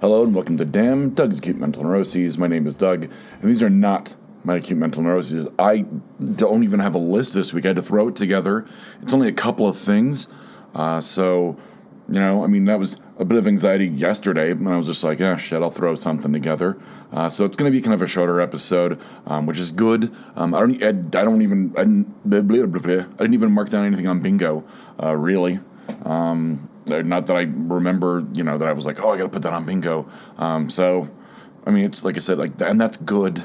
Hello and welcome to Damn Doug's Acute Mental Neuroses. My name is Doug, and these are not my acute mental neuroses. I don't even have a list this week. I had to throw it together. It's only a couple of things. Uh, so, you know, I mean, that was a bit of anxiety yesterday, and I was just like, yeah, shit, I'll throw something together. Uh, so it's going to be kind of a shorter episode, um, which is good. Um, I don't, I, I, don't even, I didn't, blah, blah, blah, I didn't even mark down anything on bingo, uh, really. Um, not that I remember, you know, that I was like, oh, I got to put that on bingo. Um, so, I mean, it's like I said, like, and that's good.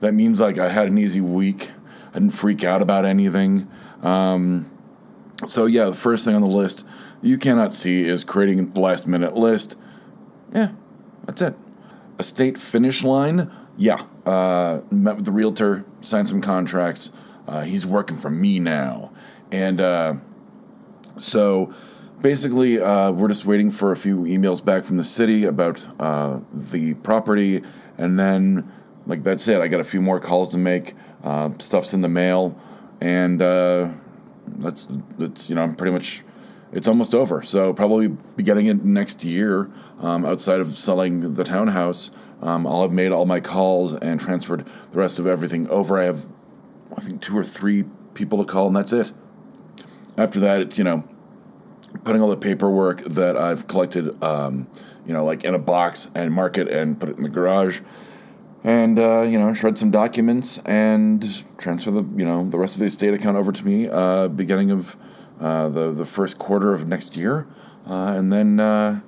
That means like I had an easy week. I didn't freak out about anything. Um, so yeah, the first thing on the list you cannot see is creating a last minute list. Yeah, that's it. Estate finish line. Yeah, uh, met with the realtor, signed some contracts. Uh, he's working for me now, and uh, so basically, uh, we're just waiting for a few emails back from the city about uh, the property, and then, like that's it. I got a few more calls to make. Uh, stuff's in the mail, and uh, that's that's you know I'm pretty much. It's almost over, so probably be getting it next year. Um, outside of selling the townhouse, um, I'll have made all my calls and transferred the rest of everything over. I have, I think, two or three people to call, and that's it. After that, it's you know putting all the paperwork that I've collected, um, you know, like in a box and mark it and put it in the garage, and uh, you know, shred some documents and transfer the you know the rest of the estate account over to me, uh, beginning of uh, the the first quarter of next year, uh, and then uh,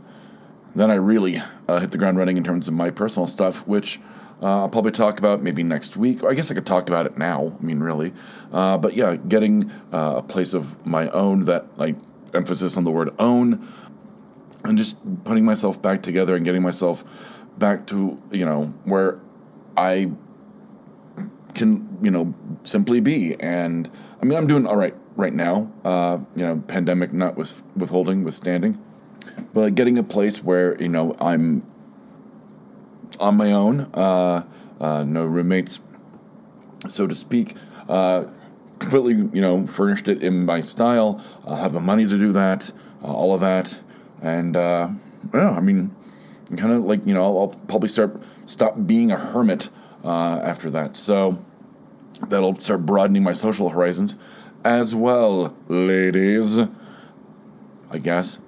then I really uh, hit the ground running in terms of my personal stuff, which. I'll probably talk about maybe next week. Or I guess I could talk about it now. I mean, really, but yeah, getting a place of my own that like emphasis on the word own, and just putting myself back together and getting myself back to you know where I can you know simply be. And I mean, I'm doing all right right now. Uh, you know, pandemic not with withholding, withstanding, but getting a place where you know I'm on my own, uh, uh, no roommates, so to speak. Uh, completely, you know, furnished it in my style. I'll have the money to do that, uh, all of that, and uh, yeah, I mean, kind of like you know, I'll, I'll, probably start stop being a hermit uh, after that. So that'll start broadening my social horizons as well, ladies. I guess.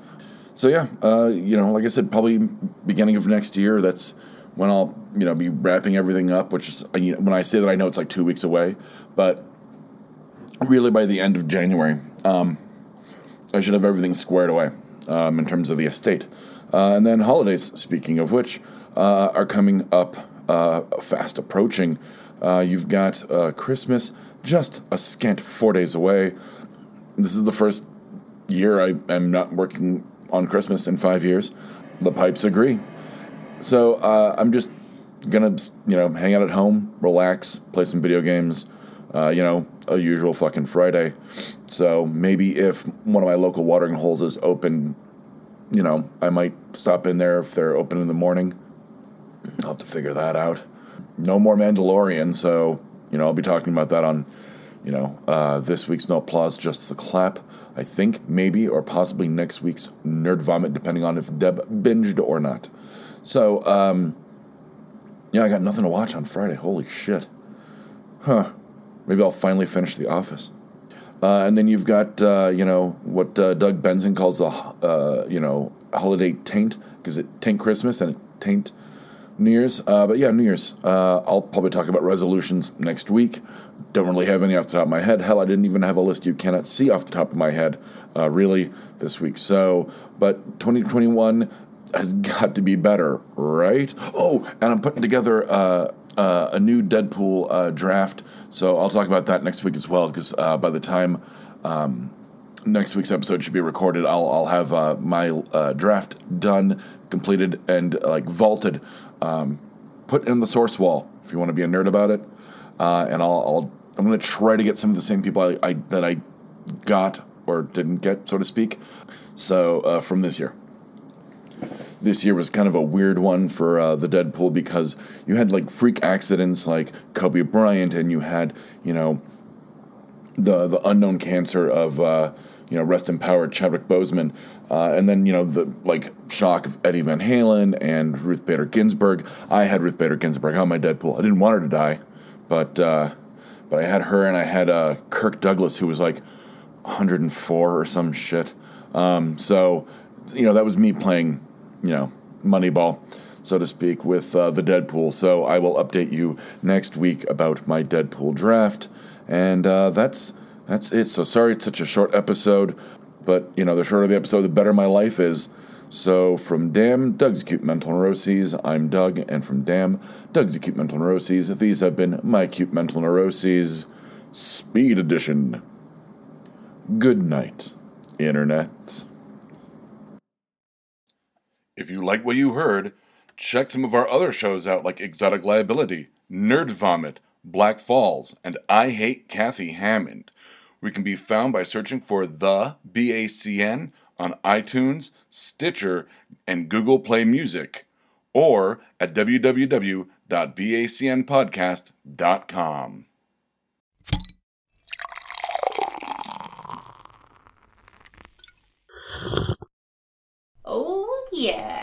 So yeah, uh, you know, like I said, probably beginning of next year. That's when I'll you know be wrapping everything up. Which is you know, when I say that, I know it's like two weeks away, but really by the end of January. Um, I should have everything squared away um, in terms of the estate. Uh, and then holidays, speaking of which, uh, are coming up uh, fast approaching. Uh, you've got uh, Christmas just a scant four days away. This is the first year I am not working on Christmas in five years. The pipes agree. So uh, I'm just gonna, you know, hang out at home, relax, play some video games, uh, you know, a usual fucking Friday. So maybe if one of my local watering holes is open, you know, I might stop in there if they're open in the morning. I'll have to figure that out. No more Mandalorian, so, you know, I'll be talking about that on, you know, uh, this week's No Applause, Just the Clap. I think maybe or possibly next week's Nerd Vomit, depending on if Deb binged or not. So, um, yeah, I got nothing to watch on Friday. Holy shit. Huh. Maybe I'll finally finish The Office. Uh, and then you've got, uh, you know, what uh, Doug Benson calls the, uh, you know, holiday taint, because it taint Christmas and it taint New Year's. Uh, but yeah, New Year's. I'll probably talk about resolutions next week. Don't really have any off the top of my head. Hell, I didn't even have a list you cannot see off the top of my head, really, this week. So, but 2021 has got to be better, right? Oh, and I'm putting together uh, a new Deadpool uh, draft. So I'll talk about that next week as well, because uh, by the time um, next week's episode should be recorded, I'll, I'll have uh, my uh, draft done, completed, and like vaulted, um, put in the source wall. If you want to be a nerd about it, uh, and I'll, I'll I'm going to try to get some of the same people I, I, that I got or didn't get, so to speak. So from this year this year was kind of a weird one for uh, the Deadpool because you had like freak accidents like Kobe Bryant, and you had you know the the unknown cancer of uh, you know rest in power Chadwick Boseman, uh, and then you know the like shock of Eddie Van Halen and Ruth Bader Ginsburg. I had Ruth Bader Ginsburg on my Deadpool. I didn't want her to die, but uh, but I had her and I had uh, Kirk Douglas who was like 104 or some shit. Um, so you know that was me playing you know Moneyball so to speak, with uh, the Deadpool. So I will update you next week about my Deadpool draft, and uh, that's that's it. So sorry it's such a short episode, but you know the shorter the episode, the better my life is. So from Damn Doug's Acute Mental Neuroses, I'm Doug, and from Damn Doug's Acute Mental Neuroses, these have been my acute mental neuroses, Speed Edition. Good night, Internet. If you like what you heard Check some of our other shows out like Exotic Liability, Nerd Vomit, Black Falls, and I Hate Kathy Hammond. We can be found by searching for The BACN on iTunes, Stitcher, and Google Play Music, or at www.bacnpodcast.com. Oh, yeah.